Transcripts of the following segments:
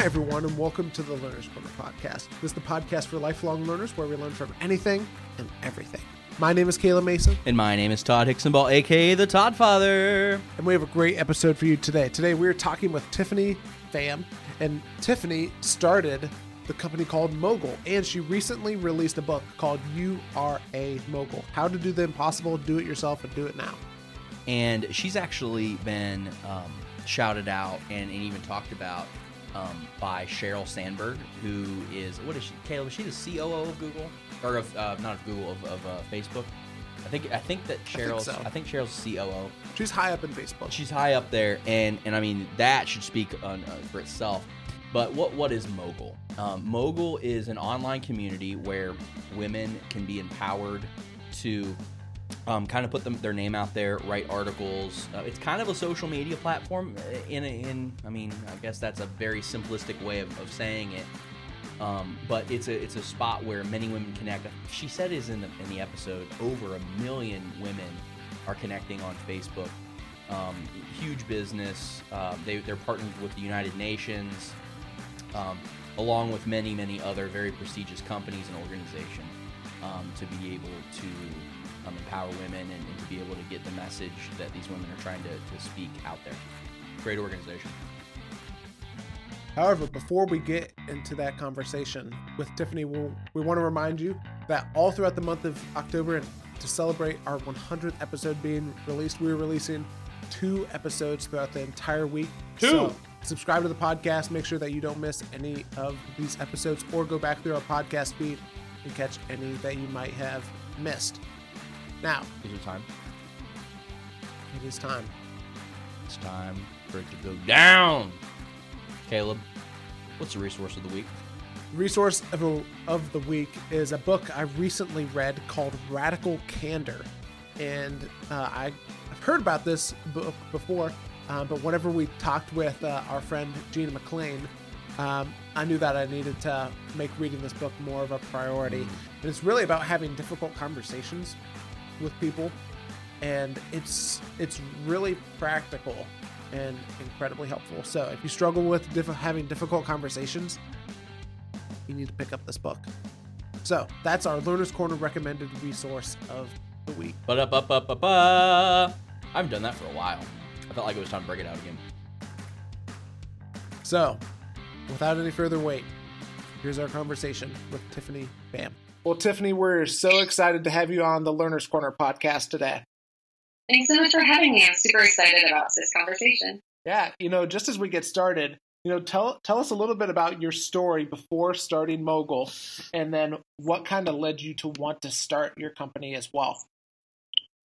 Hi, everyone, and welcome to the Learner's Corner podcast. This is the podcast for lifelong learners where we learn from anything and everything. My name is Caleb Mason, And my name is Todd Hicksonball, aka the Todd Father. and we have a great episode for you today. Today, we're talking with Tiffany Pham, and Tiffany started the company called Mogul, and she recently released a book called You Are a Mogul How to Do the Impossible, Do It Yourself, and Do It Now. And she's actually been um, shouted out and, and even talked about um, by Sheryl Sandberg, who is, what is she, Caleb? Is she the COO of Google? Or of, uh, not of Google, of, of uh, Facebook? I think I think that think Sheryl's so. I think Sheryl's COO. She's high up in Facebook. She's high up there, and and I mean that should speak on, uh, for itself. But what what is Mogul? Um, Mogul is an online community where women can be empowered to um, kind of put them, their name out there, write articles. Uh, it's kind of a social media platform. uh, In in I mean, I guess that's a very simplistic way of, of saying it. Um, but it's a it's a spot where many women connect. She said is in the in the episode over a million women are connecting on Facebook. Um, huge business. Um, they they're partnered with the United Nations, um, along with many many other very prestigious companies and organizations um, to be able to um, empower women and, and to be able to get the message that these women are trying to, to speak out there. Great organization. However, before we get into that conversation with Tiffany, we'll, we want to remind you that all throughout the month of October, and to celebrate our 100th episode being released, we're releasing two episodes throughout the entire week. Two? So subscribe to the podcast. Make sure that you don't miss any of these episodes, or go back through our podcast feed and catch any that you might have missed. Now, Is it time? it is time. It's time for it to go down. Caleb, what's the resource of the week? resource of, a, of the week is a book I recently read called Radical Candor. And uh, I, I've heard about this book before, uh, but whenever we talked with uh, our friend Gina McLean, um, I knew that I needed to make reading this book more of a priority. And it's really about having difficult conversations with people, and it's it's really practical and incredibly helpful. So if you struggle with diff- having difficult conversations, you need to pick up this book. So that's our Learner's Corner recommended resource of the week. Ba ba ba ba ba. I haven't done that for a while. I felt like it was time to break it out again. So, without any further wait, here's our conversation with Tiffany Pham. Well, Tiffany, we're so excited to have you on the Learner's Corner podcast today. Thanks so much for having me. I'm super excited about this conversation. Yeah, you know, just as we get started, you know, tell tell us a little bit about your story before starting Mogul, and then what kind of led you to want to start your company as well.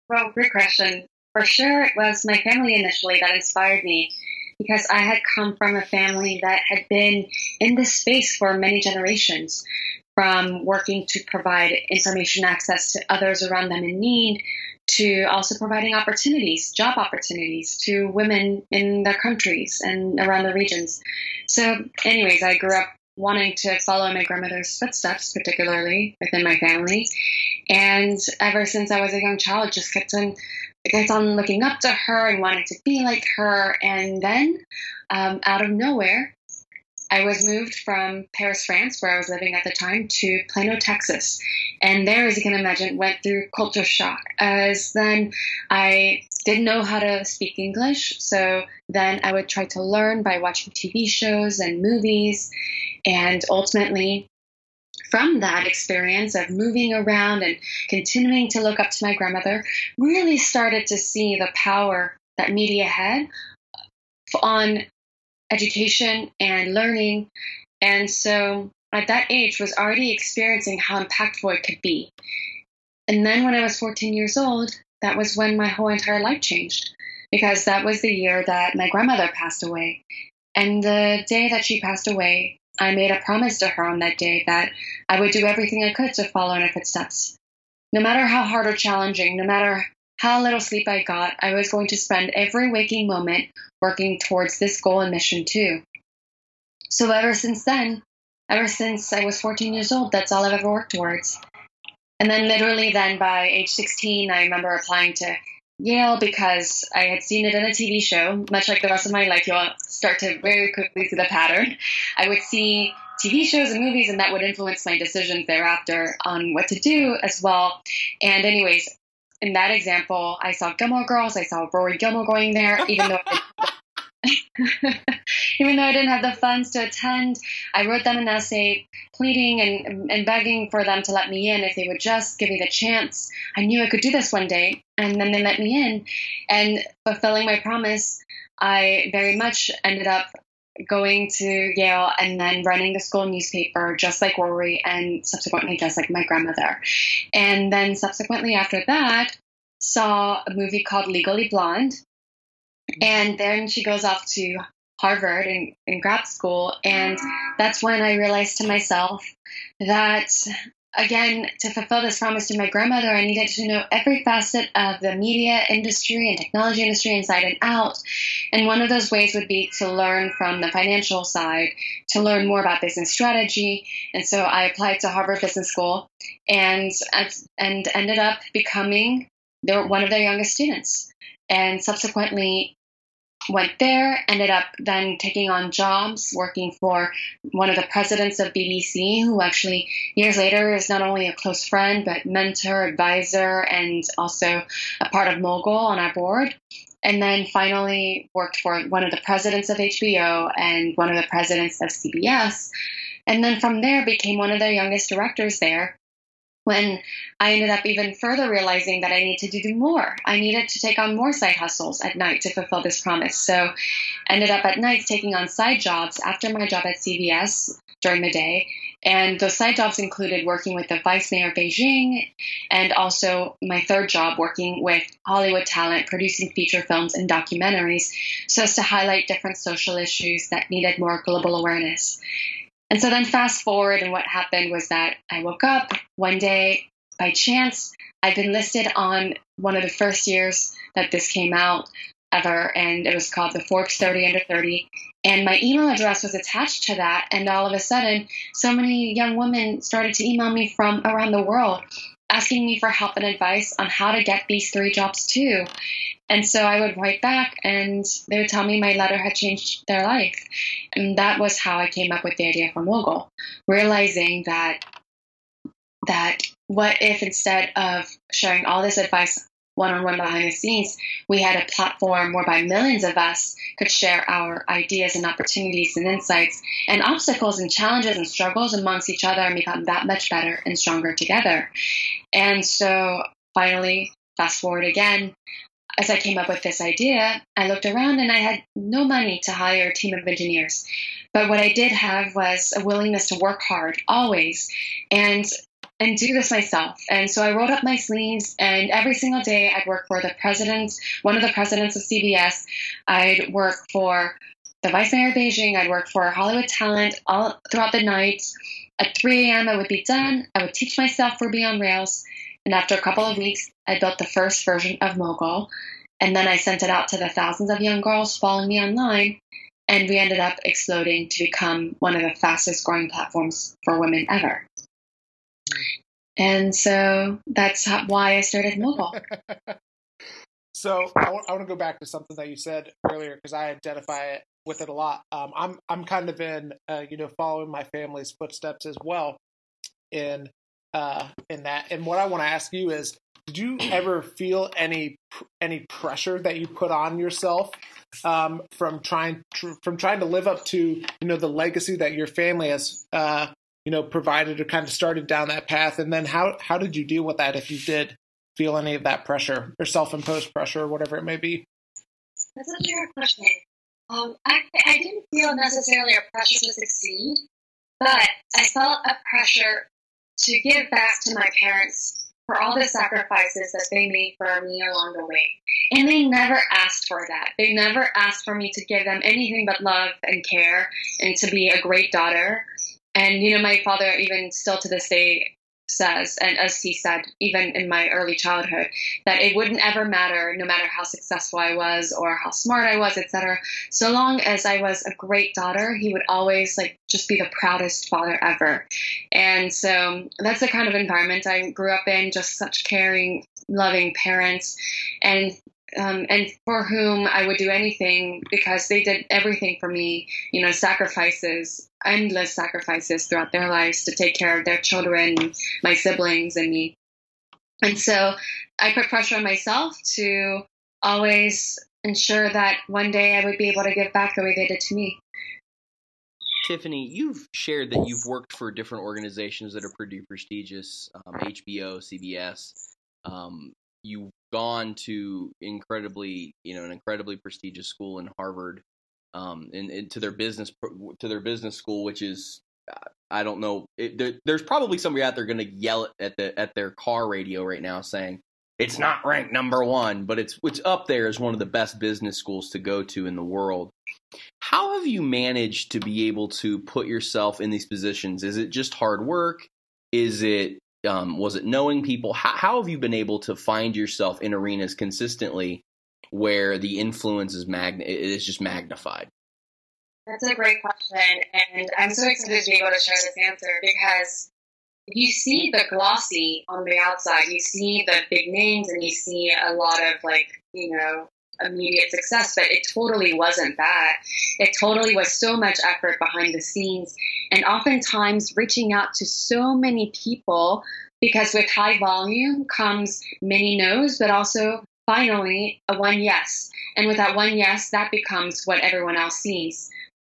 Well, great question. For sure, it was my family initially that inspired me because I had come from a family that had been in this space for many generations, from working to provide information access to others around them in need, to also providing opportunities, job opportunities to women in their countries and around the regions. So, anyways, I grew up wanting to follow my grandmother's footsteps, particularly within my family. And ever since I was a young child, just kept on kept on looking up to her and wanting to be like her. And then, um, out of nowhere, I was moved from Paris, France, where I was living at the time, to Plano, Texas. And there, as you can imagine, went through culture shock. As then I didn't know how to speak English, so then I would try to learn by watching TV shows and movies. And ultimately, from that experience of moving around and continuing to look up to my grandmother, really started to see the power that media had on education and learning. And so at that age was already experiencing how impactful it could be. And then when I was 14 years old, that was when my whole entire life changed because that was the year that my grandmother passed away. And the day that she passed away, I made a promise to her on that day that I would do everything I could to follow in her footsteps. No matter how hard or challenging, no matter how little sleep I got, I was going to spend every waking moment working towards this goal and mission too. So ever since then, ever since I was 14 years old, that's all I've ever worked towards. And then literally then by age 16, I remember applying to Yale because I had seen it in a TV show. Much like the rest of my life, you'll start to very quickly see the pattern. I would see TV shows and movies, and that would influence my decisions thereafter on what to do as well. And, anyways, in that example, I saw Gilmore Girls. I saw Rory Gilmore going there, even though even though I didn't have the funds to attend. I wrote them an essay pleading and, and begging for them to let me in if they would just give me the chance. I knew I could do this one day, and then they let me in. And fulfilling my promise, I very much ended up going to Yale and then running the school newspaper, just like Rory, and subsequently just like my grandmother. And then subsequently after that, saw a movie called Legally Blonde. And then she goes off to Harvard in, in grad school. And that's when I realized to myself that again, to fulfill this promise to my grandmother, I needed to know every facet of the media industry and technology industry inside and out. And one of those ways would be to learn from the financial side, to learn more about business strategy. And so I applied to Harvard Business School and and ended up becoming one of their youngest students. And subsequently went there, ended up then taking on jobs working for one of the presidents of BBC, who actually years later is not only a close friend, but mentor, advisor, and also a part of Mogul on our board. And then finally worked for one of the presidents of HBO and one of the presidents of CBS. And then from there became one of their youngest directors there when I ended up even further realizing that I needed to do more. I needed to take on more side hustles at night to fulfill this promise. So ended up at nights taking on side jobs after my job at CBS during the day. And those side jobs included working with the vice mayor of Beijing and also my third job working with Hollywood talent, producing feature films and documentaries so as to highlight different social issues that needed more global awareness. And so then fast forward, and what happened was that I woke up one day by chance. I'd been listed on one of the first years that this came out ever, and it was called the Forbes 30 Under 30. And my email address was attached to that, and all of a sudden, so many young women started to email me from around the world asking me for help and advice on how to get these three jobs too. And so I would write back and they would tell me my letter had changed their life. And that was how I came up with the idea for Mogul, realizing that that what if instead of sharing all this advice one on one behind the scenes, we had a platform whereby millions of us could share our ideas and opportunities and insights and obstacles and challenges and struggles amongst each other and become that much better and stronger together. And so finally, fast forward again, as I came up with this idea, I looked around and I had no money to hire a team of engineers. But what I did have was a willingness to work hard always. And and do this myself. And so I rolled up my sleeves, and every single day I'd work for the president, one of the presidents of CBS. I'd work for the vice mayor of Beijing. I'd work for Hollywood talent all throughout the night. At 3 a.m., I would be done. I would teach myself Ruby on Rails. And after a couple of weeks, I built the first version of Mogul. And then I sent it out to the thousands of young girls following me online. And we ended up exploding to become one of the fastest growing platforms for women ever. And so that's how, why I started Mogul. so I want, I want to go back to something that you said earlier because I identify with it a lot. Um, I'm I'm kind of in uh, you know following my family's footsteps as well in uh, in that. And what I want to ask you is, did you ever feel any any pressure that you put on yourself um, from trying tr- from trying to live up to you know the legacy that your family has uh, you know, provided or kind of started down that path? And then how how did you deal with that if you did feel any of that pressure or self imposed pressure or whatever it may be? That's a fair question. Um, I, I didn't feel necessarily a pressure to succeed, but I felt a pressure to give back to my parents for all the sacrifices that they made for me along the way. And they never asked for that. They never asked for me to give them anything but love and care and to be a great daughter. And, you know, my father, even still to this day, says, and as he said, even in my early childhood, that it wouldn't ever matter, no matter how successful I was or how smart I was, etc. So long as I was a great daughter, he would always like just be the proudest father ever. And so that's the kind of environment I grew up in, just such caring, loving parents. And um, and for whom I would do anything because they did everything for me, you know, sacrifices, endless sacrifices throughout their lives to take care of their children, my siblings, and me. And so I put pressure on myself to always ensure that one day I would be able to give back the way they did to me. Tiffany, you've shared that you've worked for different organizations that are pretty prestigious, um, HBO, CBS. Um, you've gone to incredibly, you know, an incredibly prestigious school in Harvard, um, and, and to their business to their business school, which is I don't know. It, there, there's probably somebody out there going to yell at the at their car radio right now saying it's not ranked number one, but it's it's up there as one of the best business schools to go to in the world. How have you managed to be able to put yourself in these positions? Is it just hard work? Is it um, was it knowing people? How, how have you been able to find yourself in arenas consistently where the influence is mag- is just magnified? That's a great question, and I'm so excited to be able to share this answer because you see the glossy on the outside, you see the big names, and you see a lot of like you know immediate success, but it totally wasn't that. It totally was so much effort behind the scenes and oftentimes reaching out to so many people because with high volume comes many no's, but also finally a one yes. And with that one yes, that becomes what everyone else sees.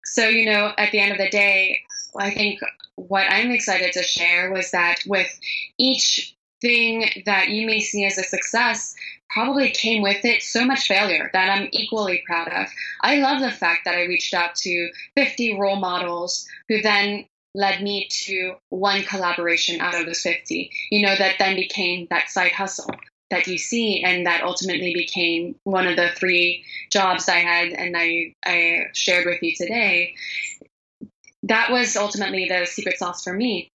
So, you know, at the end of the day, I think what I'm excited to share was that with each thing that you may see as a success, probably came with it so much failure that I'm equally proud of. I love the fact that I reached out to 50 role models who then led me to one collaboration out of those 50, you know, that then became that side hustle that you see and that ultimately became one of the three jobs I had and I, I shared with you today. That was ultimately the secret sauce for me.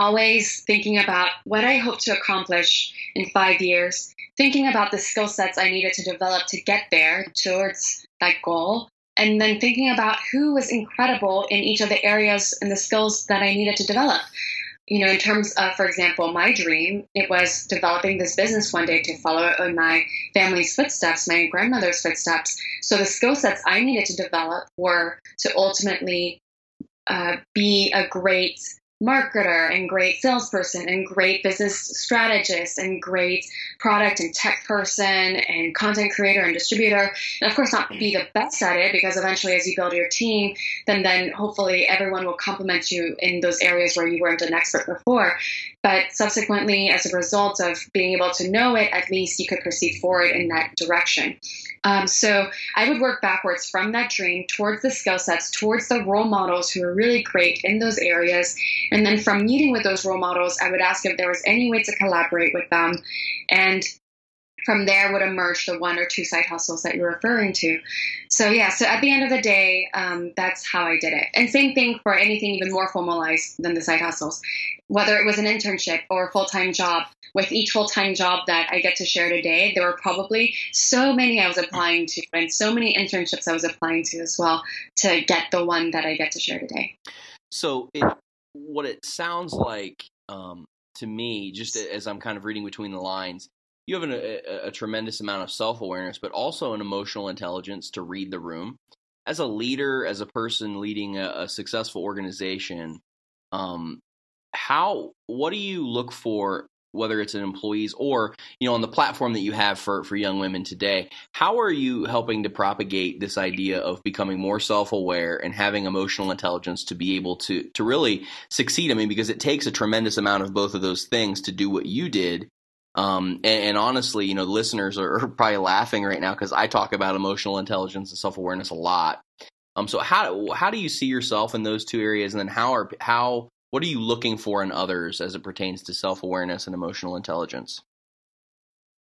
Always thinking about what I hope to accomplish in five years thinking about the skill sets I needed to develop to get there towards that goal, and then thinking about who was incredible in each of the areas and the skills that I needed to develop. You know, in terms of, for example, my dream, it was developing this business one day to follow in my family's footsteps, my grandmother's footsteps. So the skill sets I needed to develop were to ultimately uh, be a great marketer and great salesperson and great business strategist and great product and tech person and content creator and distributor. And of course not be the best at it because eventually as you build your team then then hopefully everyone will complement you in those areas where you weren't an expert before. But subsequently as a result of being able to know it at least you could proceed forward in that direction um, so I would work backwards from that dream towards the skill sets, towards the role models who are really great in those areas. And then from meeting with those role models, I would ask if there was any way to collaborate with them. And from there would emerge the one or two side hustles that you're referring to. So yeah, so at the end of the day, um, that's how I did it. And same thing for anything even more formalized than the side hustles, whether it was an internship or a full time job with each full time job that I get to share today, there were probably so many I was applying to and so many internships I was applying to as well to get the one that I get to share today. So, it, what it sounds like um, to me, just as I'm kind of reading between the lines, you have an, a, a tremendous amount of self awareness, but also an emotional intelligence to read the room. As a leader, as a person leading a, a successful organization, um, how what do you look for whether it's an employees or you know on the platform that you have for for young women today how are you helping to propagate this idea of becoming more self-aware and having emotional intelligence to be able to to really succeed i mean because it takes a tremendous amount of both of those things to do what you did um, and, and, honestly, you know, listeners are, are probably laughing right now because I talk about emotional intelligence and self awareness a lot. Um, so how how do you see yourself in those two areas, and then how are how what are you looking for in others as it pertains to self awareness and emotional intelligence?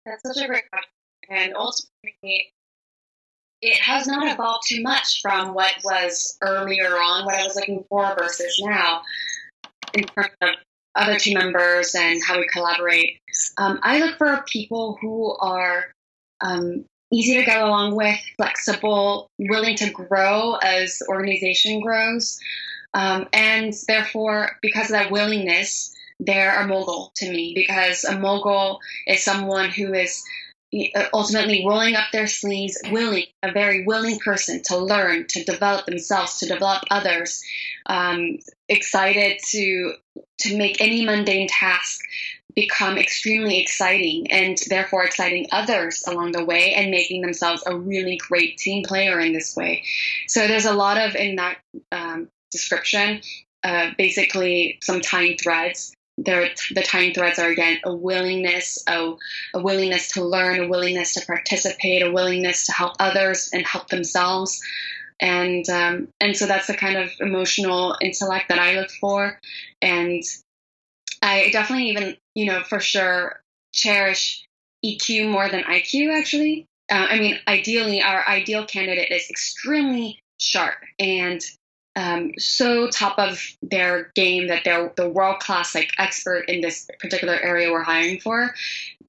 That's such a great question. And ultimately, it has not evolved too much from what was earlier on, what I was looking for versus now in terms of other team members and how we collaborate. Um, I look for people who are um, easy to get along with, flexible, willing to grow as organization grows. Um, and therefore, because of that willingness, they're a mogul to me because a mogul is someone who is ultimately rolling up their sleeves, willing, a very willing person to learn, to develop themselves, to develop others, um, excited to to make any mundane task become extremely exciting and therefore exciting others along the way and making themselves a really great team player in this way. So there's a lot of in that um, description, uh, basically some tying threads the tying threads are again a willingness a, a willingness to learn a willingness to participate a willingness to help others and help themselves. And um, and so that's the kind of emotional intellect that i look for. And i definitely even you know for sure cherish eq more than iq actually. Uh, i mean ideally our ideal candidate is extremely sharp and um, so top of their game that they're the world class like expert in this particular area we're hiring for.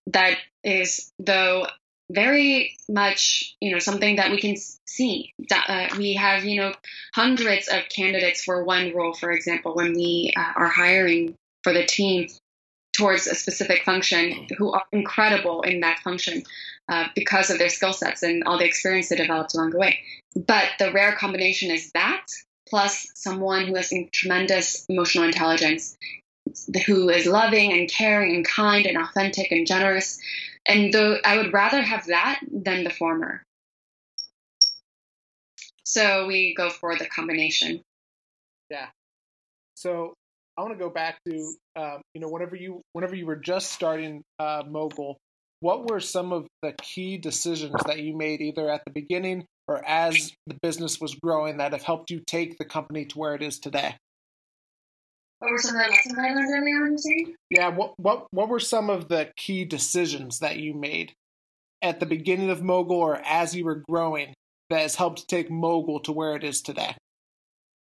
That is though very much you know something that we can see. Uh, we have you know hundreds of candidates for one role, for example, when we uh, are hiring for the team towards a specific function who are incredible in that function uh, because of their skill sets and all the experience they developed along the way. But the rare combination is that plus someone who has tremendous emotional intelligence, who is loving and caring and kind and authentic and generous. And though I would rather have that than the former. So we go for the combination. Yeah. So I want to go back to um, you know whenever you whenever you were just starting uh, what were some of the key decisions that you made either at the beginning or as the business was growing that have helped you take the company to where it is today? What were some of the lessons I learned early on? Yeah, what what what were some of the key decisions that you made at the beginning of Mogul or as you were growing that has helped take Mogul to where it is today?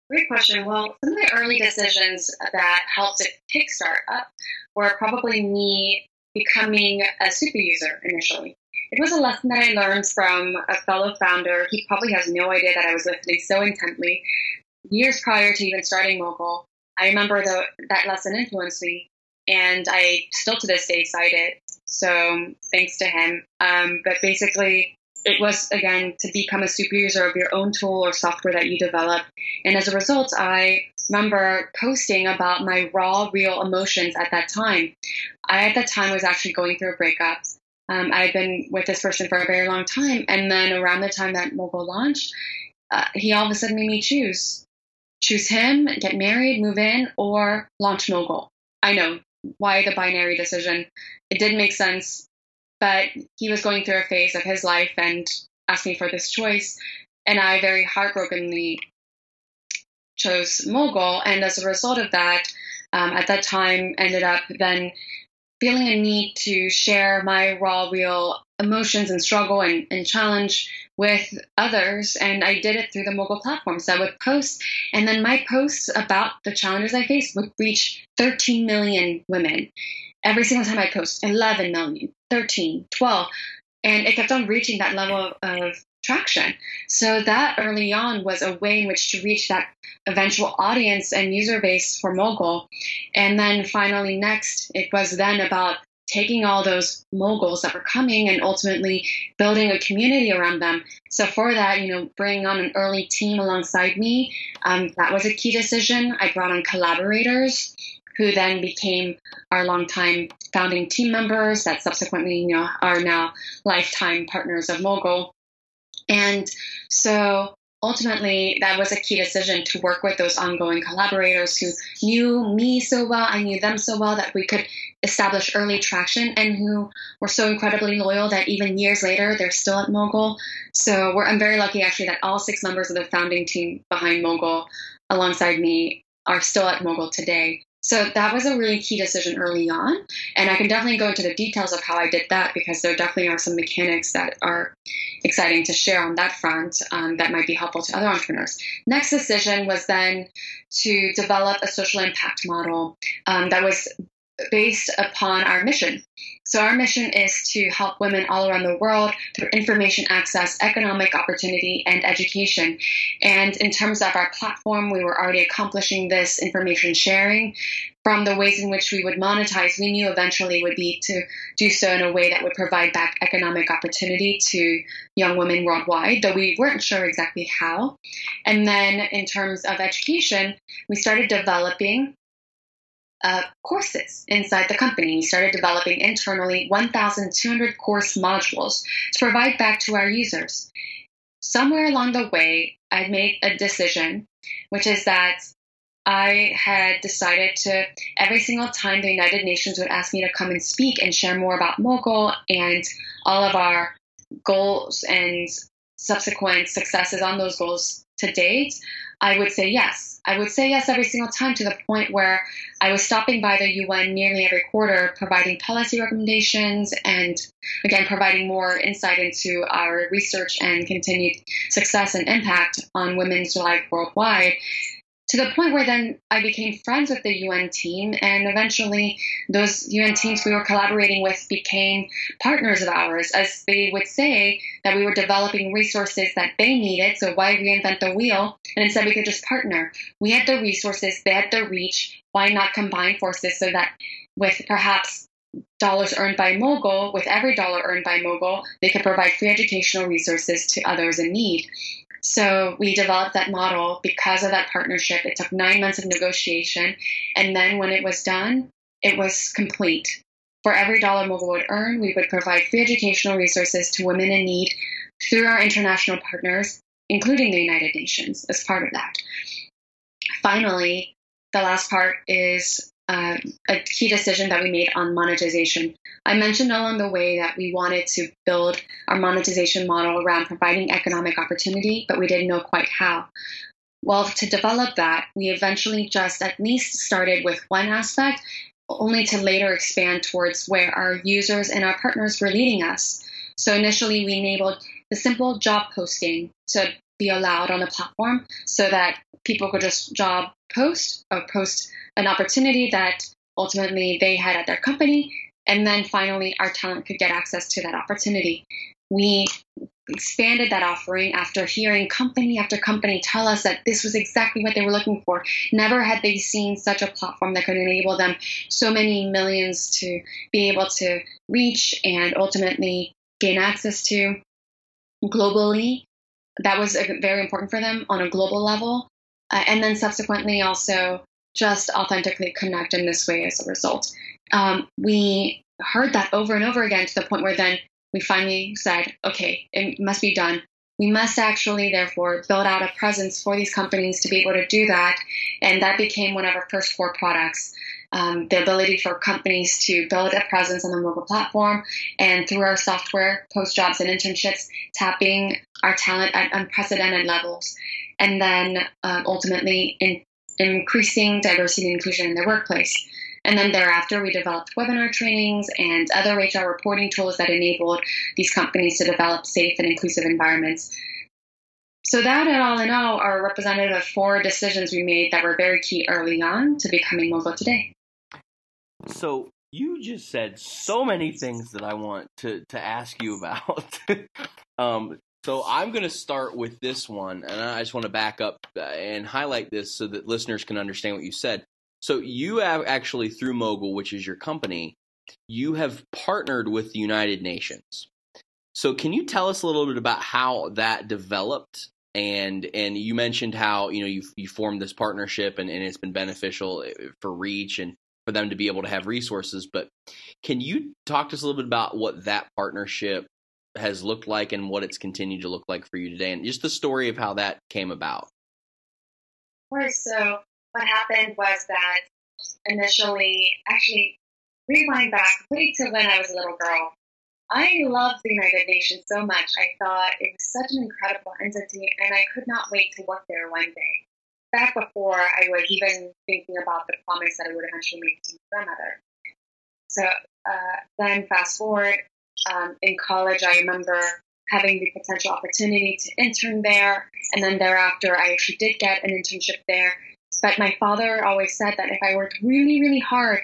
Great question. Well, some of the early decisions that helped it kickstart up were probably me becoming a super user initially. It was a lesson that I learned from a fellow founder. He probably has no idea that I was listening so intently. Years prior to even starting Mogul, I remember the, that lesson influenced me, and I still to this day cite it. So thanks to him. Um, but basically, it was again to become a super user of your own tool or software that you develop. And as a result, I remember posting about my raw, real emotions at that time. I at that time was actually going through a breakup. Um, I had been with this person for a very long time, and then around the time that Mogul launched, uh, he all of a sudden made me choose choose him, get married, move in, or launch Mogul. I know why the binary decision. It did make sense, but he was going through a phase of his life and asked me for this choice, and I very heartbrokenly chose Mogul, and as a result of that, um, at that time ended up then feeling a need to share my raw, real emotions and struggle and, and challenge with others. And I did it through the Mogul platform. So I would post, and then my posts about the challenges I faced would reach 13 million women. Every single time I post, 11 million, 13, 12. And it kept on reaching that level of traction. So that early on was a way in which to reach that eventual audience and user base for Mogul. And then finally, next, it was then about taking all those moguls that were coming and ultimately building a community around them. So for that, you know, bringing on an early team alongside me, um, that was a key decision. I brought on collaborators who then became our longtime founding team members that subsequently, you know, are now lifetime partners of Mogul. And so ultimately, that was a key decision to work with those ongoing collaborators who knew me so well, I knew them so well that we could establish early traction and who were so incredibly loyal that even years later, they're still at Mogul. So I'm very lucky actually that all six members of the founding team behind Mogul alongside me are still at Mogul today. So that was a really key decision early on. And I can definitely go into the details of how I did that because there definitely are some mechanics that are exciting to share on that front um, that might be helpful to other entrepreneurs. Next decision was then to develop a social impact model um, that was based upon our mission. So, our mission is to help women all around the world through information access, economic opportunity, and education. And in terms of our platform, we were already accomplishing this information sharing. from the ways in which we would monetize, we knew eventually would be to do so in a way that would provide back economic opportunity to young women worldwide, though we weren't sure exactly how. And then in terms of education, we started developing uh, courses inside the company. We started developing internally 1,200 course modules to provide back to our users. Somewhere along the way, I made a decision, which is that I had decided to, every single time the United Nations would ask me to come and speak and share more about Mogul and all of our goals and subsequent successes on those goals to date, I would say yes. I would say yes every single time to the point where I was stopping by the UN nearly every quarter, providing policy recommendations and, again, providing more insight into our research and continued success and impact on women's life worldwide to the point where then I became friends with the UN team, and eventually those UN teams we were collaborating with became partners of ours, as they would say that we were developing resources that they needed. So why reinvent the wheel? And instead we could just partner. We had the resources, they had the reach. Why not combine forces so that with perhaps dollars earned by Mogul, with every dollar earned by Mogul, they could provide free educational resources to others in need. So we developed that model because of that partnership. It took nine months of negotiation. And then when it was done, it was complete. For every dollar Mogul would earn, we would provide free educational resources to women in need through our international partners, including the United Nations, as part of that. Finally, the last part is uh, a key decision that we made on monetization. I mentioned along the way that we wanted to build our monetization model around providing economic opportunity, but we didn't know quite how. Well, to develop that, we eventually just at least started with one aspect, only to later expand towards where our users and our partners were leading us. So initially, we enabled the simple job posting to be allowed on the platform so that people could just job post or post an opportunity that ultimately they had at their company. And then finally, our talent could get access to that opportunity. We expanded that offering after hearing company after company tell us that this was exactly what they were looking for. Never had they seen such a platform that could enable them so many millions to be able to reach and ultimately gain access to globally. That was very important for them on a global level. Uh, and then subsequently also just authentically connect in this way as a result. Um, we heard that over and over again to the point where then we finally said, okay, it must be done. We must actually, therefore, build out a presence for these companies to be able to do that. And that became one of our first core products. Um, the ability for companies to build a presence on the Mogul platform and through our software, post jobs and internships, tapping our talent at unprecedented levels. And then um, ultimately in increasing diversity and inclusion in their workplace. And then thereafter, we developed webinar trainings and other HR reporting tools that enabled these companies to develop safe and inclusive environments. So that, all in all, are representative of four decisions we made that were very key early on to becoming Mogul today. So you just said so many things that I want to to ask you about. um, so I'm going to start with this one, and I just want to back up uh, and highlight this so that listeners can understand what you said. So you have actually through Mogul, which is your company, you have partnered with the United Nations. So can you tell us a little bit about how that developed? And and you mentioned how you know you you formed this partnership and, and it's been beneficial uh, for Reach and for them to be able to have resources. But can you talk to us a little bit about what that partnership has looked like and what it's continued to look like for you today, and just the story of how that came about. So what happened was that initially, actually, rewind back quickly to when I was a little girl. I loved the United Nations so much. I thought it was such an incredible entity, and I could not wait to work there one day. Back before I was even thinking about the promise that I would eventually make to my grandmother. So uh, then, fast forward, um, in college, I remember having the potential opportunity to intern there. And then thereafter, I actually did get an internship there. But my father always said that if I worked really, really hard,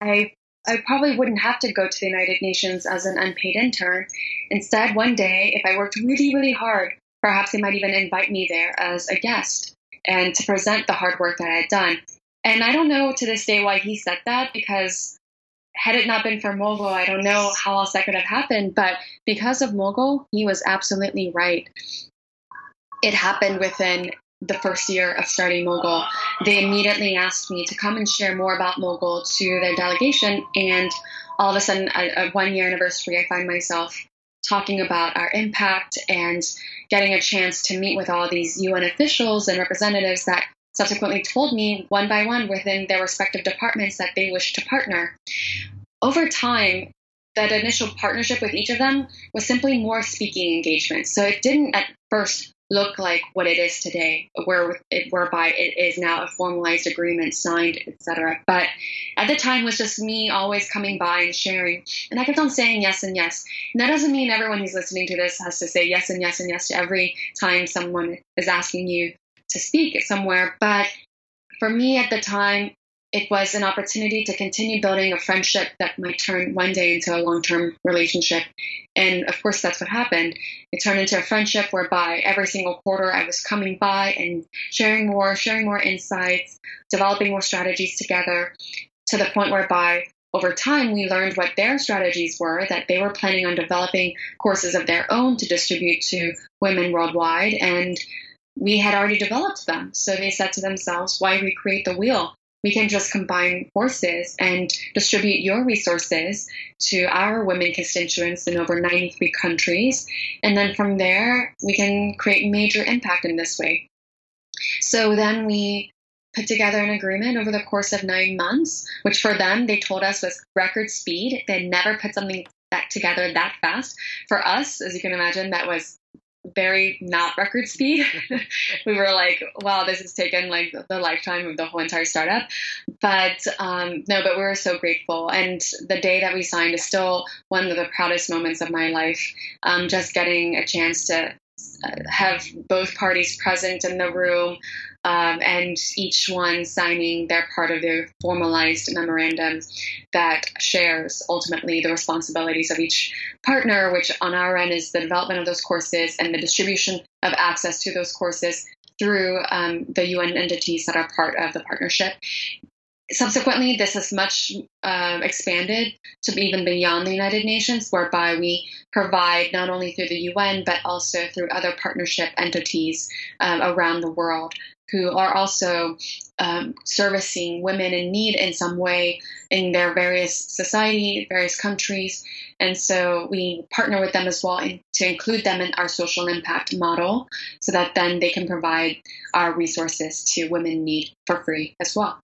I I probably wouldn't have to go to the United Nations as an unpaid intern. Instead, one day, if I worked really, really hard, perhaps they might even invite me there as a guest and to present the hard work that I had done. And I don't know to this day why he said that because had it not been for Mogul, I don't know how else that could have happened. But because of Mogul, he was absolutely right. It happened within the first year of starting Mogul. They immediately asked me to come and share more about Mogul to their delegation. And all of a sudden, a, a one year anniversary, I find myself talking about our impact and getting a chance to meet with all these UN officials and representatives that subsequently told me one by one within their respective departments that they wished to partner. Over time, that initial partnership with each of them was simply more speaking engagements. So it didn't at first look like what it is today, where it, whereby it is now a formalized agreement signed, etc. But at the time was just me always coming by and sharing, and I kept on saying yes and yes. And that doesn't mean everyone who's listening to this has to say yes and yes and yes to every time someone is asking you to speak somewhere. But for me at the time, it was an opportunity to continue building a friendship that might turn one day into a long term relationship. And of course, that's what happened. It turned into a friendship whereby every single quarter I was coming by and sharing more, sharing more insights, developing more strategies together to the point whereby over time we learned what their strategies were, that they were planning on developing courses of their own to distribute to women worldwide. And we had already developed them. So they said to themselves, why recreate the wheel? We can just combine forces and distribute your resources to our women constituents in over 93 countries. And then from there, we can create major impact in this way. So then we put together an agreement over the course of nine months, which for them, they told us was record speed. They never put something that together that fast. For us, as you can imagine, that was very not record speed. we were like, wow, this has taken like the lifetime of the whole entire startup. But um, no, but we were so grateful. And the day that we signed is still one of the proudest moments of my life. Um, just getting a chance to uh, have both parties present in the room, um, and each one signing their part of their formalized memorandum that shares ultimately the responsibilities of each partner, which on our end is the development of those courses and the distribution of access to those courses through um, the UN entities that are part of the partnership. Subsequently, this has much uh, expanded to even beyond the United Nations, whereby we provide not only through the UN but also through other partnership entities um, around the world who are also um, servicing women in need in some way in their various society, various countries. And so we partner with them as well in, to include them in our social impact model so that then they can provide our resources to women in need for free as well.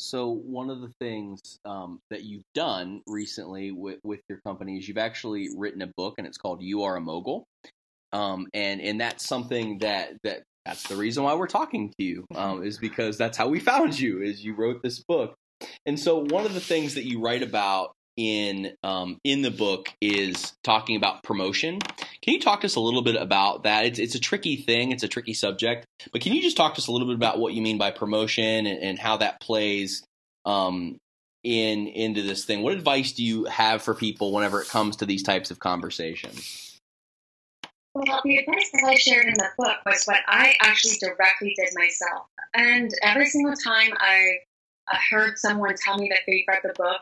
So one of the things um, that you've done recently with, with your company is you've actually written a book, and it's called "You Are a Mogul," um, and and that's something that that that's the reason why we're talking to you um, is because that's how we found you is you wrote this book. And so one of the things that you write about in um, in the book is talking about promotion. Can you talk to us a little bit about that? It's, it's a tricky thing. It's a tricky subject. But can you just talk to us a little bit about what you mean by promotion and, and how that plays um, in into this thing? What advice do you have for people whenever it comes to these types of conversations well, the advice that I shared in the book was what I actually directly did myself. And every single time I uh, heard someone tell me that they read the book,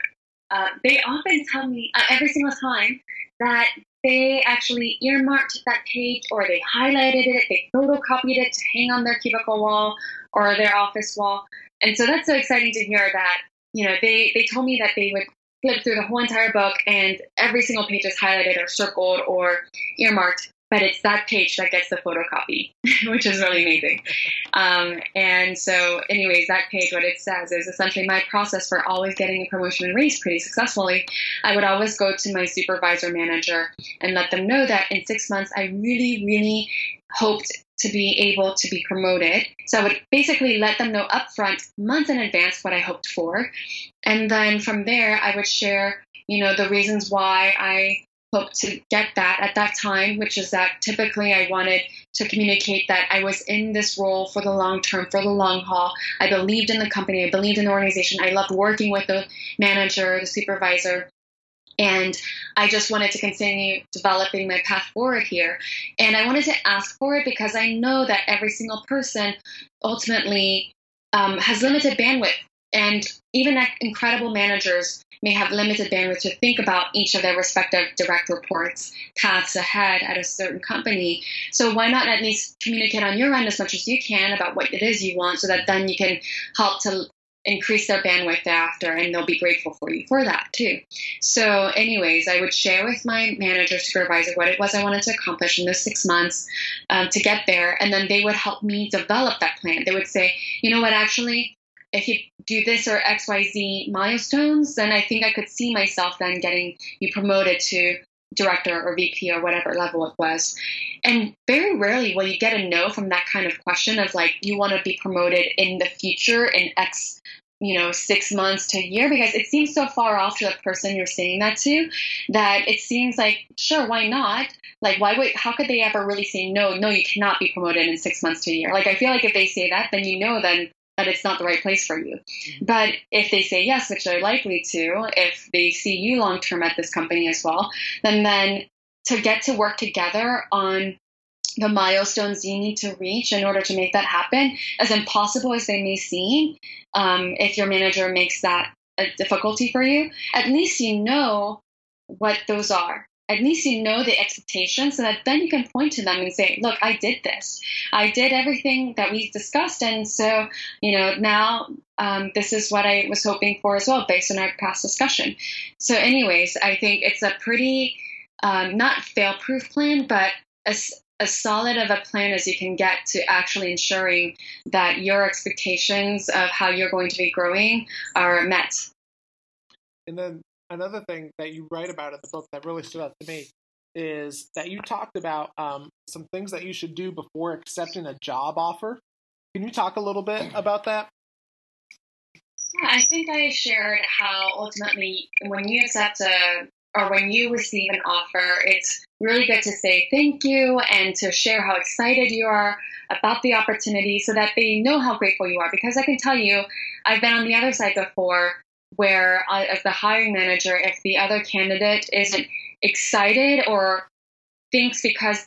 uh, they often tell me uh, every single time that they actually earmarked that page or they highlighted it, they photocopied it to hang on their cubicle wall or their office wall. And so that's so exciting to hear that, you know, they, they told me that they would flip through the whole entire book and every single page is highlighted or circled or earmarked but it's that page that gets the photocopy, which is really amazing. Um, and so, anyways, that page, what it says is essentially my process for always getting a promotion and raise pretty successfully. I would always go to my supervisor manager and let them know that in six months, I really, really hoped to be able to be promoted. So I would basically let them know upfront, months in advance, what I hoped for. And then from there, I would share, you know, the reasons why I hope to get that at that time, which is that typically I wanted to communicate that I was in this role for the long term, for the long haul. I believed in the company, I believed in the organization, I loved working with the manager, the supervisor. And I just wanted to continue developing my path forward here. And I wanted to ask for it because I know that every single person ultimately um, has limited bandwidth. And even incredible managers may have limited bandwidth to think about each of their respective direct reports, paths ahead at a certain company. So why not at least communicate on your end as much as you can about what it is you want so that then you can help to increase their bandwidth thereafter and they'll be grateful for you for that too. So anyways, I would share with my manager supervisor what it was I wanted to accomplish in those six months um, to get there. And then they would help me develop that plan. They would say, you know what, actually, if you do this or XYZ milestones, then I think I could see myself then getting you promoted to director or VP or whatever level it was. And very rarely will you get a no from that kind of question of like, you want to be promoted in the future in X, you know, six months to a year, because it seems so far off to the person you're saying that to that it seems like, sure, why not? Like, why would, how could they ever really say no? No, you cannot be promoted in six months to a year. Like, I feel like if they say that, then you know, then that it's not the right place for you. Mm-hmm. But if they say yes, which they're likely to, if they see you long term at this company as well, then then to get to work together on the milestones you need to reach in order to make that happen, as impossible as they may seem, um, if your manager makes that a difficulty for you, at least you know what those are at least you know the expectations so that then you can point to them and say, look, I did this. I did everything that we discussed. And so, you know, now um, this is what I was hoping for as well based on our past discussion. So, anyways, I think it's a pretty, um, not fail proof plan, but as, as solid of a plan as you can get to actually ensuring that your expectations of how you're going to be growing are met. And then another thing that you write about in the book that really stood out to me is that you talked about um, some things that you should do before accepting a job offer. Can you talk a little bit about that? Yeah, I think I shared how ultimately when you accept a or when you receive an offer, it's really good to say thank you and to share how excited you are about the opportunity so that they know how grateful you are. Because I can tell you, I've been on the other side before where uh, as the hiring manager, if the other candidate isn't excited or thinks because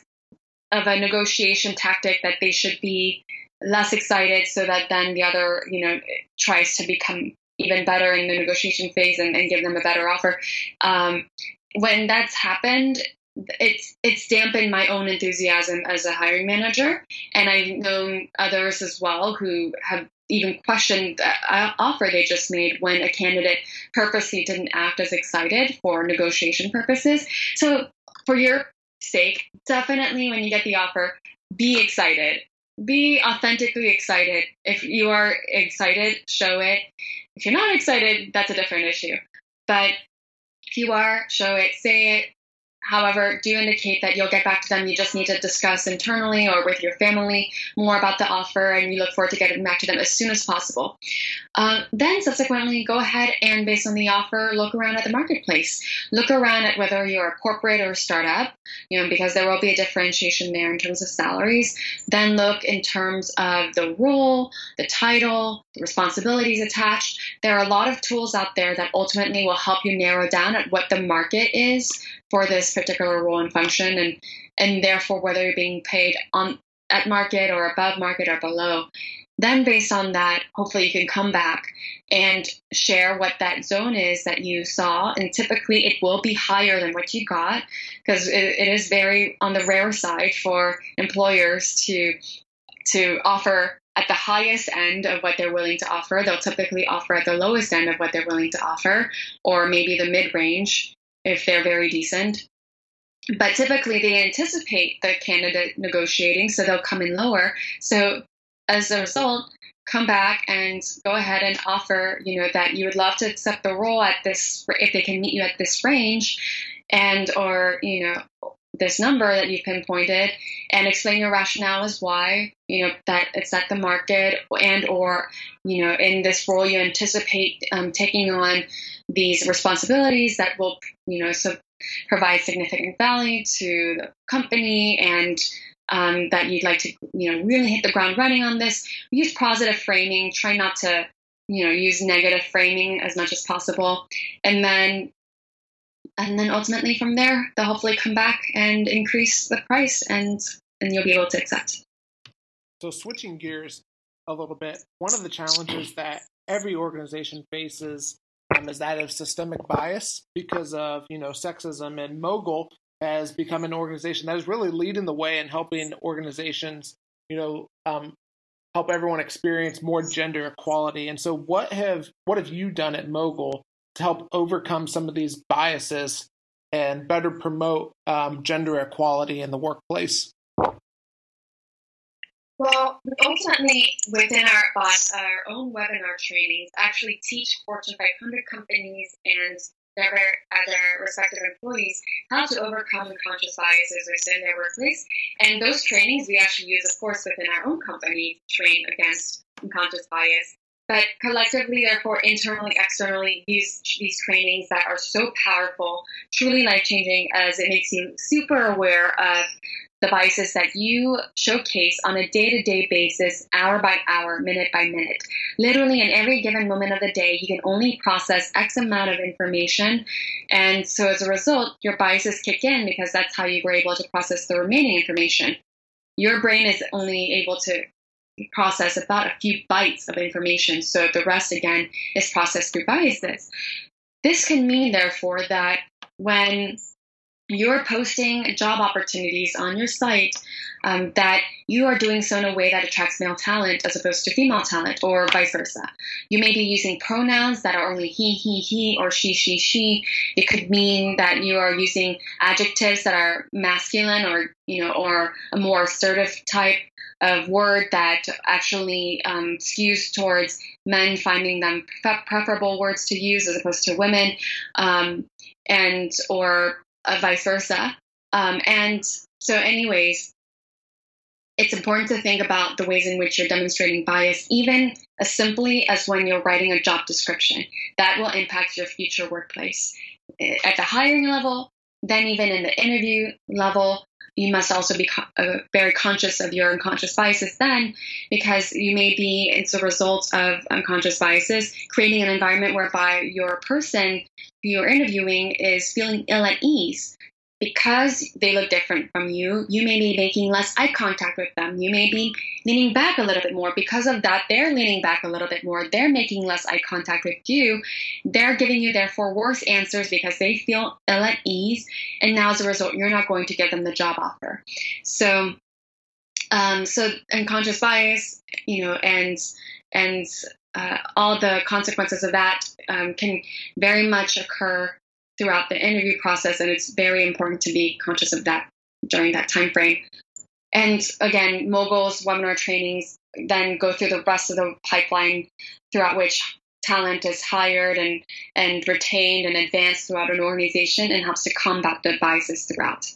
of a negotiation tactic that they should be less excited so that then the other, you know, tries to become even better in the negotiation phase and, and give them a better offer. Um, when that's happened, it's it's dampened my own enthusiasm as a hiring manager, and I've known others as well who have even questioned the uh, offer they just made when a candidate purposely didn't act as excited for negotiation purposes. So, for your sake, definitely when you get the offer, be excited. Be authentically excited. If you are excited, show it. If you're not excited, that's a different issue. But if you are, show it, say it, however, do indicate that you'll get back to them. You just need to discuss internally or with your family more about the offer, and you look forward to getting back to them as soon as possible. Uh, then, subsequently, go ahead and, based on the offer, look around at the marketplace. Look around at whether you're a corporate or a startup, you know, because there will be a differentiation there in terms of salaries. Then look in terms of the role, the title, the responsibilities attached. There are a lot of tools out there that ultimately will help you narrow down at what the market is for this particular role and function and and therefore whether you're being paid on at market or above market or below then based on that hopefully you can come back and share what that zone is that you saw and typically it will be higher than what you got because it, it is very on the rare side for employers to to offer at the highest end of what they're willing to offer. They'll typically offer at the lowest end of what they're willing to offer or maybe the mid range if they're very decent. But typically they anticipate the candidate negotiating, so they'll come in lower. So as a result, come back and go ahead and offer, you know, that you would love to accept the role at this if they can meet you at this range and or, you know, this number that you've pinpointed and explain your rationale as why you know that it's at the market and or you know in this role you anticipate um, taking on these responsibilities that will, you know, so provide significant value to the company and um, that you'd like to, you know, really hit the ground running on this. Use positive framing. Try not to, you know, use negative framing as much as possible, and then, and then ultimately from there, they'll hopefully come back and increase the price, and and you'll be able to accept. So switching gears a little bit. One of the challenges that every organization faces um, is that of systemic bias because of you know sexism and Mogul has become an organization that is really leading the way in helping organizations you know um, help everyone experience more gender equality. And so, what have what have you done at Mogul to help overcome some of these biases and better promote um, gender equality in the workplace? Well, ultimately, within our our own webinar trainings, actually teach Fortune 500 companies and their, their respective employees how to overcome unconscious biases within their workplace. And those trainings we actually use, of course, within our own company to train against unconscious bias. But collectively, therefore, internally, externally, use these trainings that are so powerful, truly life changing, as it makes you super aware of the biases that you showcase on a day to day basis, hour by hour, minute by minute. Literally, in every given moment of the day, you can only process X amount of information. And so as a result, your biases kick in because that's how you were able to process the remaining information. Your brain is only able to process about a few bytes of information. So the rest, again, is processed through biases. This can mean, therefore, that when you're posting job opportunities on your site um, that you are doing so in a way that attracts male talent as opposed to female talent or vice versa. You may be using pronouns that are only he, he, he, or she, she, she. It could mean that you are using adjectives that are masculine or, you know, or a more assertive type of word that actually um, skews towards men finding them preferable words to use as opposed to women. Um, and or uh, vice versa. Um, and so, anyways, it's important to think about the ways in which you're demonstrating bias, even as simply as when you're writing a job description. That will impact your future workplace. At the hiring level, then even in the interview level, you must also be co- uh, very conscious of your unconscious biases then, because you may be, it's a result of unconscious biases, creating an environment whereby your person who you're interviewing is feeling ill at ease because they look different from you, you may be making less eye contact with them. You may be leaning back a little bit more. Because of that, they're leaning back a little bit more. They're making less eye contact with you. They're giving you, therefore, worse answers because they feel ill at ease. And now, as a result, you're not going to give them the job offer. So, um, so unconscious bias, you know, and and uh, all the consequences of that um, can very much occur throughout the interview process, and it's very important to be conscious of that during that time frame. And again, Mogul's webinar trainings then go through the rest of the pipeline throughout which talent is hired and, and retained and advanced throughout an organization and helps to combat the biases throughout.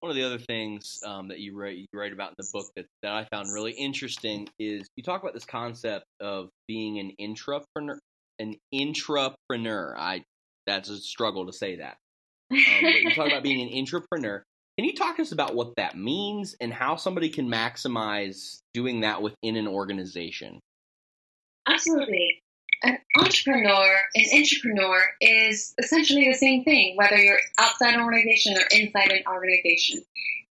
One of the other things um, that you write, you write about in the book that, that I found really interesting is you talk about this concept of being an intrapreneur. An intrapreneur. I that's a struggle to say that. Um, but you talk about being an entrepreneur. Can you talk to us about what that means and how somebody can maximize doing that within an organization? Absolutely. An entrepreneur, an intrapreneur is essentially the same thing, whether you're outside an organization or inside an organization.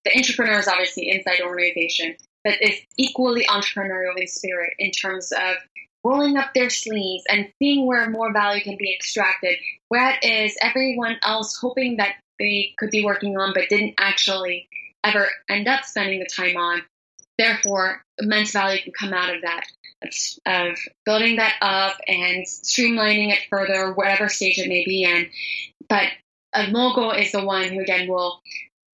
The intrapreneur is obviously inside an organization, but is equally entrepreneurial in spirit in terms of rolling up their sleeves and seeing where more value can be extracted. Whereas everyone else hoping that they could be working on but didn't actually ever end up spending the time on. Therefore, immense value can come out of that, of building that up and streamlining it further, whatever stage it may be in. But a mogul is the one who, again, will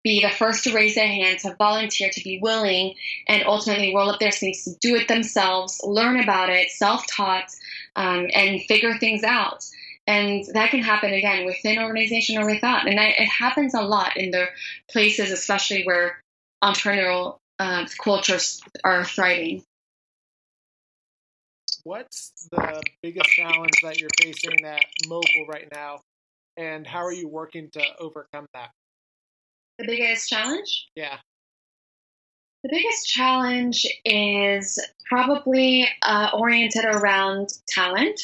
be the first to raise their hand, to volunteer, to be willing, and ultimately roll up their sleeves to do it themselves, learn about it, self taught, um, and figure things out. And that can happen again within organization or without. And it happens a lot in the places, especially where entrepreneurial uh, cultures are thriving. What's the biggest challenge that you're facing at Mogul right now, and how are you working to overcome that? The biggest challenge? Yeah. The biggest challenge is probably uh, oriented around talent.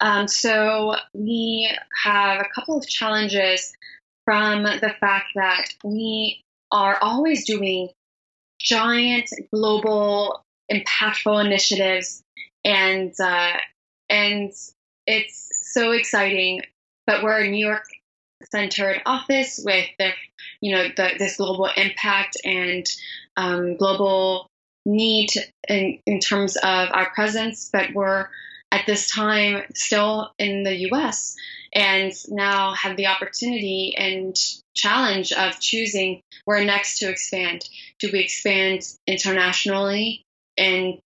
Um, so we have a couple of challenges from the fact that we are always doing giant global impactful initiatives, and uh, and it's so exciting. But we're a New York centered office with the you know the, this global impact and um, global need in, in terms of our presence, but we're at this time still in the US and now have the opportunity and challenge of choosing where next to expand. Do we expand internationally in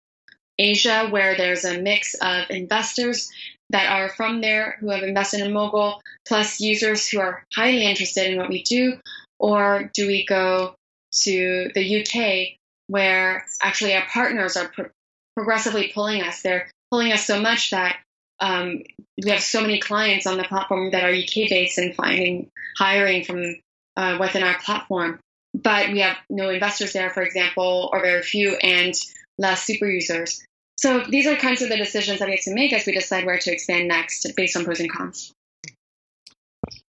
Asia, where there's a mix of investors that are from there who have invested in Mogul, plus users who are highly interested in what we do? Or do we go to the UK, where actually our partners are pro- progressively pulling us? They're pulling us so much that um, we have so many clients on the platform that are UK based and finding hiring from uh, within our platform. But we have no investors there, for example, or very few, and less super users. So these are kinds of the decisions that we have to make as we decide where to expand next based on pros and cons.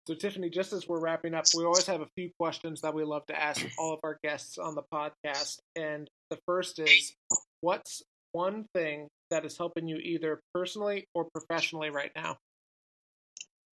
So, Tiffany, just as we're wrapping up, we always have a few questions that we love to ask all of our guests on the podcast. And the first is what's one thing that is helping you either personally or professionally right now?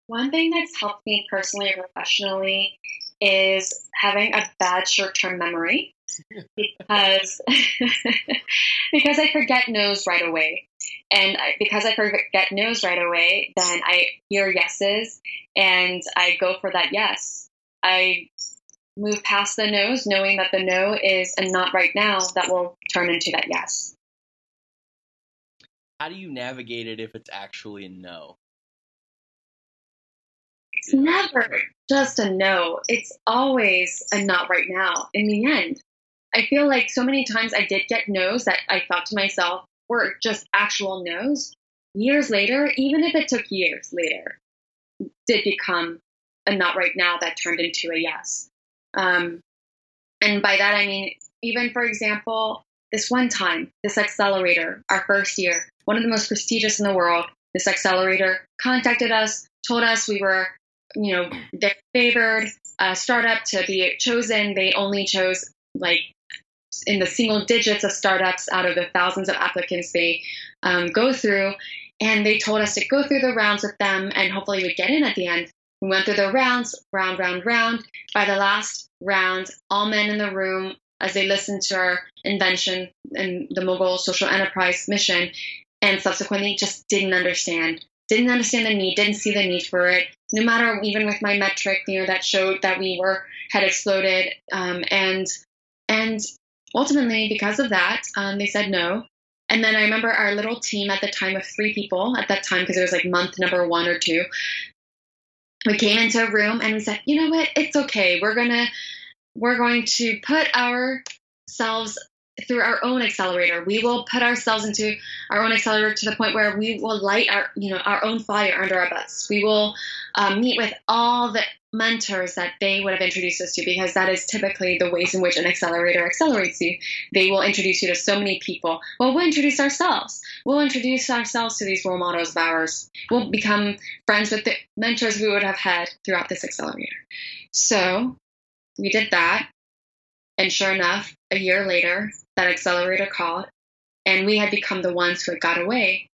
One thing that's helped me personally or professionally is having a bad short-term memory because because I forget no's right away. And because I forget no's right away, then I hear yeses and I go for that yes. I move past the no's knowing that the no is a not right now that will turn into that yes. How do you navigate it if it's actually a no? It's never just a no. It's always a not right now in the end. I feel like so many times I did get no's that I thought to myself were just actual no's. Years later, even if it took years later, did become a not right now that turned into a yes. Um, and by that, I mean, even for example, this one time, this accelerator, our first year, one of the most prestigious in the world, this accelerator contacted us, told us we were, you know, their favored uh, startup to be chosen. They only chose like in the single digits of startups out of the thousands of applicants they um, go through. And they told us to go through the rounds with them and hopefully we'd get in at the end. We went through the rounds, round, round, round. By the last round, all men in the room, as they listened to our invention and the Mogul social enterprise mission, and subsequently just didn't understand didn't understand the need didn't see the need for it no matter even with my metric you know that showed that we were had exploded um, and and ultimately because of that um, they said no. And then i remember our little team at the time of three people at that time because it was like month number one or two we came into a room and we said you know what? It's okay. We're gonna we're going to put ourselves through our own accelerator. We will put ourselves into our own accelerator to the point where we will light our, you know, our own fire under our butts. We will um, meet with all the mentors that they would have introduced us to because that is typically the ways in which an accelerator accelerates you. They will introduce you to so many people. Well, we'll introduce ourselves. We'll introduce ourselves to these role models of ours. We'll become friends with the mentors we would have had throughout this accelerator. So we did that. And sure enough, a year later, that accelerator called, and we had become the ones who had got away.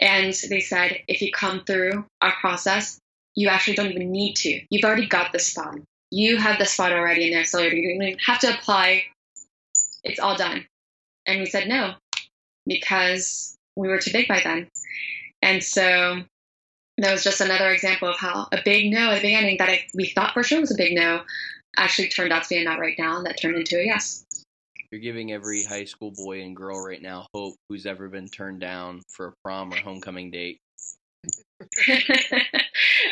And they said, if you come through our process, you actually don't even need to. You've already got the spot. You have the spot already in the accelerator. You don't even have to apply. It's all done. And we said no, because we were too big by then. And so that was just another example of how a big no at the beginning that I, we thought for sure was a big no actually turned out to be a not right now, and that turned into a yes. You're giving every high school boy and girl right now hope who's ever been turned down for a prom or homecoming date.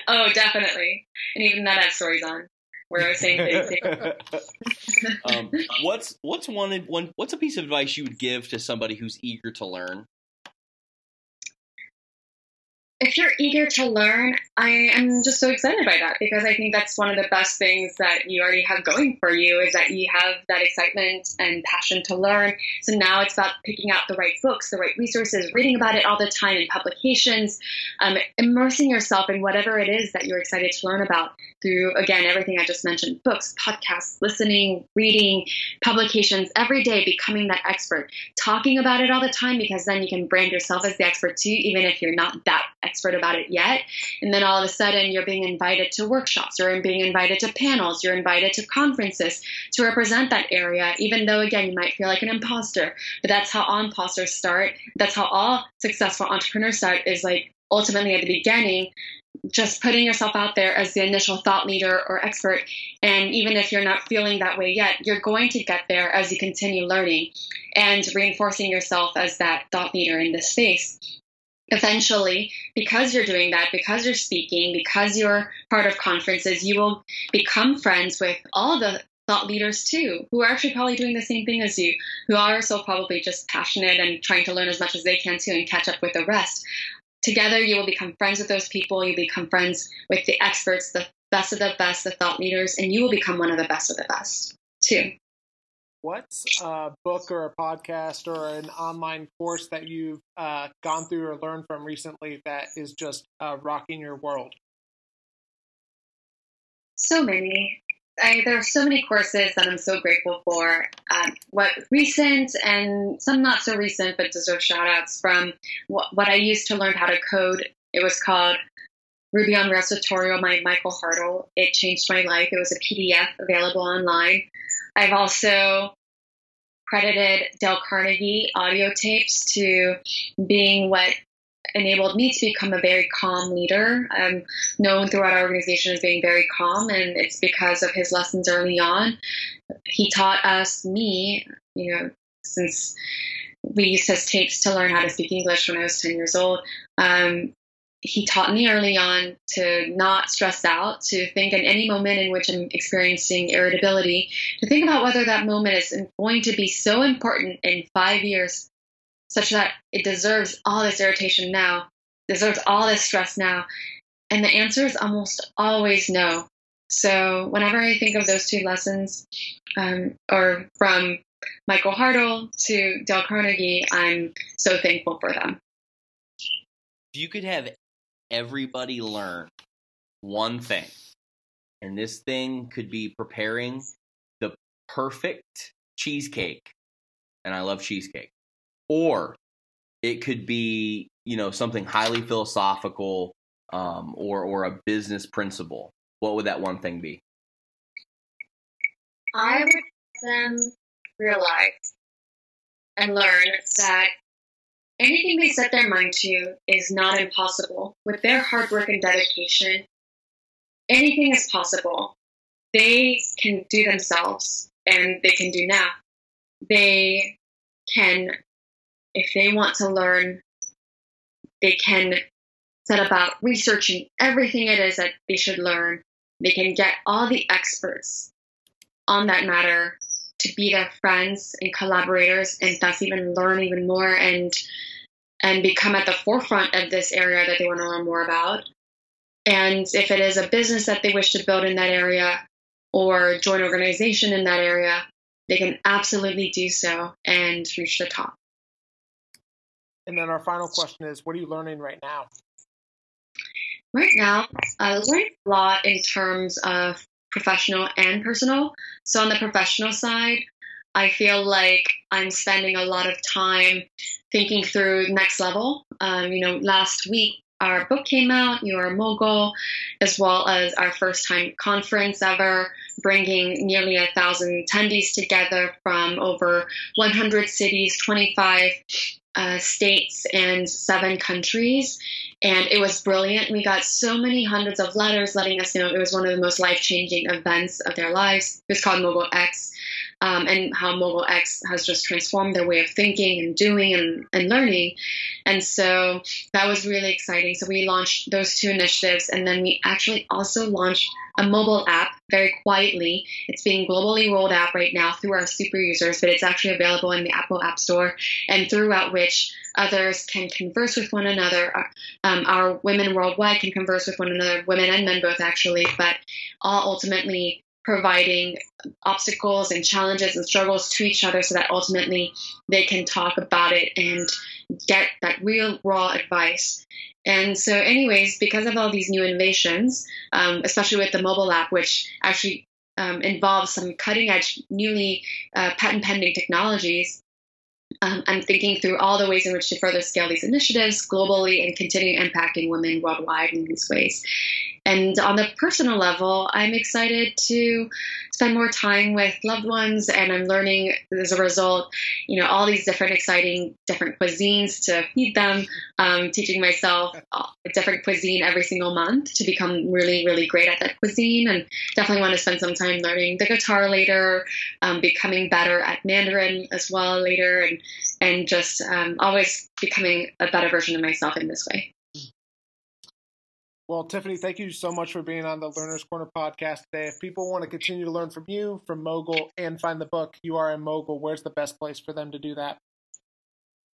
oh, definitely. And even that has stories on where I was saying um, what's what's one one what's a piece of advice you would give to somebody who's eager to learn? If you're eager to learn, I am just so excited by that because I think that's one of the best things that you already have going for you is that you have that excitement and passion to learn. So now it's about picking out the right books, the right resources, reading about it all the time in publications, um, immersing yourself in whatever it is that you're excited to learn about through, again, everything I just mentioned books, podcasts, listening, reading, publications, every day becoming that expert, talking about it all the time because then you can brand yourself as the expert too, even if you're not that expert about it yet. And then all of a sudden, you're being invited to workshops, you're being invited to panels, you're invited to conferences to represent that area, even though, again, you might feel like an imposter. But that's how all imposters start. That's how all successful entrepreneurs start, is like ultimately at the beginning, just putting yourself out there as the initial thought leader or expert. And even if you're not feeling that way yet, you're going to get there as you continue learning and reinforcing yourself as that thought leader in this space eventually, because you're doing that, because you're speaking, because you're part of conferences, you will become friends with all the thought leaders too, who are actually probably doing the same thing as you, who are also probably just passionate and trying to learn as much as they can too and catch up with the rest. Together, you will become friends with those people. You become friends with the experts, the best of the best, the thought leaders, and you will become one of the best of the best too. What's a book or a podcast or an online course that you've uh, gone through or learned from recently that is just uh, rocking your world? So many. I, there are so many courses that I'm so grateful for. Um, what recent and some not so recent, but deserve shout outs from what, what I used to learn how to code. It was called Ruby on Rails tutorial by Michael Hartl. It changed my life. It was a PDF available online. I've also credited Dale Carnegie audio tapes to being what enabled me to become a very calm leader. I'm known throughout our organization as being very calm, and it's because of his lessons early on. He taught us, me, you know, since we used his tapes to learn how to speak English when I was 10 years old. Um, he taught me early on to not stress out, to think in any moment in which I'm experiencing irritability, to think about whether that moment is going to be so important in five years, such that it deserves all this irritation now, deserves all this stress now. And the answer is almost always no. So whenever I think of those two lessons, um, or from Michael Hartl to Dale Carnegie, I'm so thankful for them. If you could have everybody learn one thing. And this thing could be preparing the perfect cheesecake. And I love cheesecake. Or it could be, you know, something highly philosophical um, or, or a business principle. What would that one thing be? I would them realize and learn that Anything they set their mind to is not impossible. With their hard work and dedication, anything is possible. They can do themselves and they can do now. They can, if they want to learn, they can set about researching everything it is that they should learn. They can get all the experts on that matter to be their friends and collaborators and thus even learn even more and and become at the forefront of this area that they want to learn more about. And if it is a business that they wish to build in that area or join organization in that area, they can absolutely do so and reach the top. And then our final question is what are you learning right now? Right now, I learn a lot in terms of professional and personal. So, on the professional side, I feel like I'm spending a lot of time thinking through next level. Um, you know, last week our book came out, You Are a Mogul, as well as our first time conference ever, bringing nearly a thousand attendees together from over 100 cities, 25 uh, states, and seven countries. And it was brilliant. We got so many hundreds of letters letting us know it was one of the most life changing events of their lives. It was called Mogul X. um, and how Mogul X has just transformed their way of thinking and doing and, and learning. And so that was really exciting. So we launched those two initiatives, and then we actually also launched a mobile app very quietly. It's being globally rolled out right now through our super users, but it's actually available in the Apple App Store and throughout which others can converse with one another. Um, our women worldwide can converse with one another, women and men both actually, but all ultimately providing obstacles and challenges and struggles to each other so that ultimately they can talk about it and get that real raw advice. And so, anyways, because of all these new innovations, um, especially with the mobile app, which actually um, involves some cutting edge, newly uh, patent pending technologies, um, I'm thinking through all the ways in which to further scale these initiatives globally and continue impacting women worldwide in these ways. And on the personal level, I'm excited to spend more time with loved ones, and I'm learning as a result, you know, all these different exciting different cuisines to feed them. Um, teaching myself a different cuisine every single month to become really, really great at that cuisine, and definitely want to spend some time learning the guitar later, um, becoming better at Mandarin as well later, and and just um, always becoming a better version of myself in this way. Well, Tiffany, thank you so much for being on the Learner's Corner podcast today. If people want to continue to learn from you, from Mogul, and find the book You Are in Mogul, where's the best place for them to do that?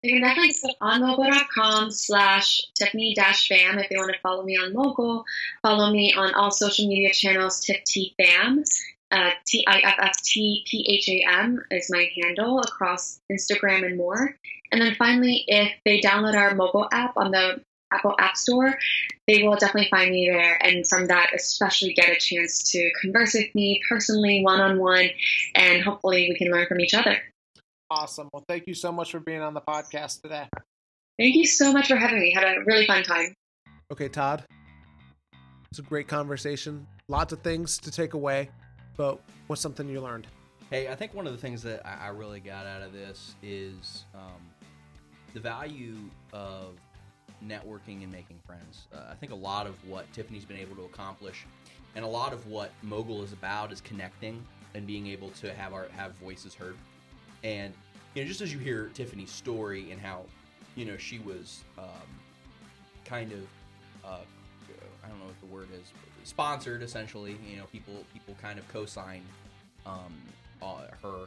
You can definitely go on mogul.com slash Tiffany dash Pham if they want to follow me on Mogul. Follow me on all social media channels, Tiff Pham. Uh, T I F F T P H A M is my handle across Instagram and more. And then finally, if they download our mobile app on the Apple App Store, they will definitely find me there. And from that, especially get a chance to converse with me personally, one on one, and hopefully we can learn from each other. Awesome. Well, thank you so much for being on the podcast today. Thank you so much for having me. Had a really fun time. Okay, Todd. It's a great conversation. Lots of things to take away, but what's something you learned? Hey, I think one of the things that I really got out of this is um, the value of networking and making friends. Uh, I think a lot of what Tiffany's been able to accomplish, and a lot of what Mogul is about, is connecting and being able to have our have voices heard. And you know, just as you hear Tiffany's story and how you know she was um, kind of uh, I don't know what the word is sponsored essentially. You know, people people kind of co-signed um, uh, her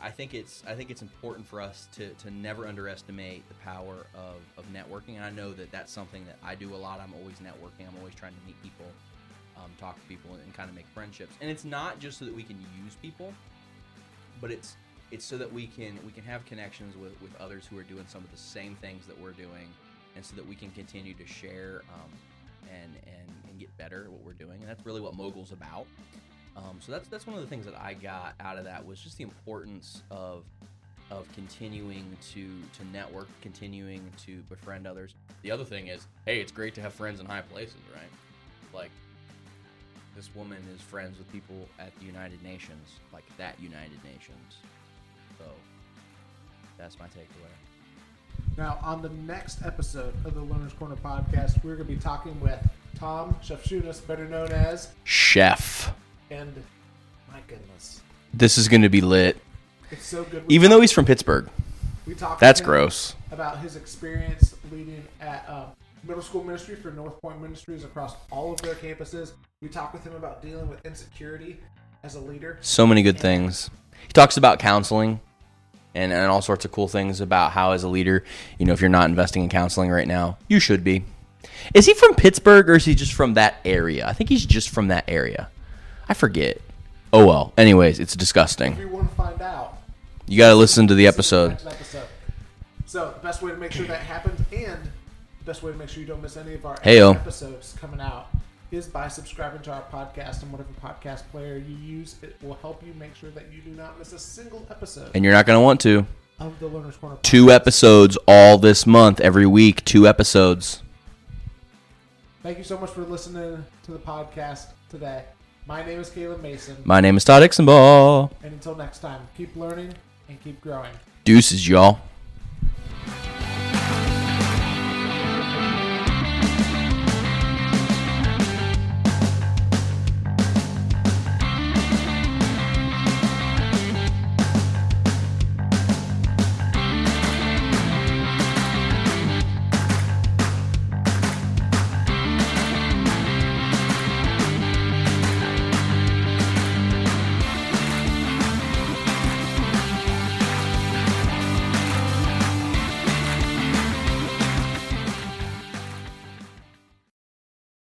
I think it's I think it's important for us to, to never underestimate the power of, of networking. And I know that that's something that I do a lot. I'm always networking. I'm always trying to meet people, um, talk to people, and, and kind of make friendships. And it's not just so that we can use people, but it's it's so that we can we can have connections with, with others who are doing some of the same things that we're doing, and so that we can continue to share um, and, and and get better at what we're doing. And that's really what Mogul's about. Um, so that's that's one of the things that I got out of that was just the importance of of continuing to to network, continuing to befriend others. The other thing is, hey, it's great to have friends in high places, right? Like this woman is friends with people at the United Nations, like that United Nations. So that's my takeaway. Now, on the next episode of the Learner's Corner podcast, we're going to be talking with Tom Shefchunas, better known as Chef. And my goodness, this is going to be lit. It's so good. We Even though he's from Pittsburgh. We talked. That's gross. About his experience leading at uh, middle school ministry for North Point Ministries across all of their campuses. We talked with him about dealing with insecurity as a leader. So many good and things. He talks about counseling and, and all sorts of cool things about how, as a leader, you know, if you're not investing in counseling right now, you should be. Is he from Pittsburgh or is he just from that area? I think he's just from that area. I forget. Oh well. Anyways, it's disgusting. If you want to find out, you got to listen to the episode. episode. So the best way to make sure that happens, and the best way to make sure you don't miss any of our Hey-o. episodes coming out, is by subscribing to our podcast and whatever podcast player you use. It will help you make sure that you do not miss a single episode. And you're not going to want to. Of the Learner's Corner. Podcast. Two episodes all this month, every week. Two episodes. Thank you so much for listening to the podcast today. My name is Caleb Mason. My name is Todd Ixenball. And until next time, keep learning and keep growing. Deuces, y'all.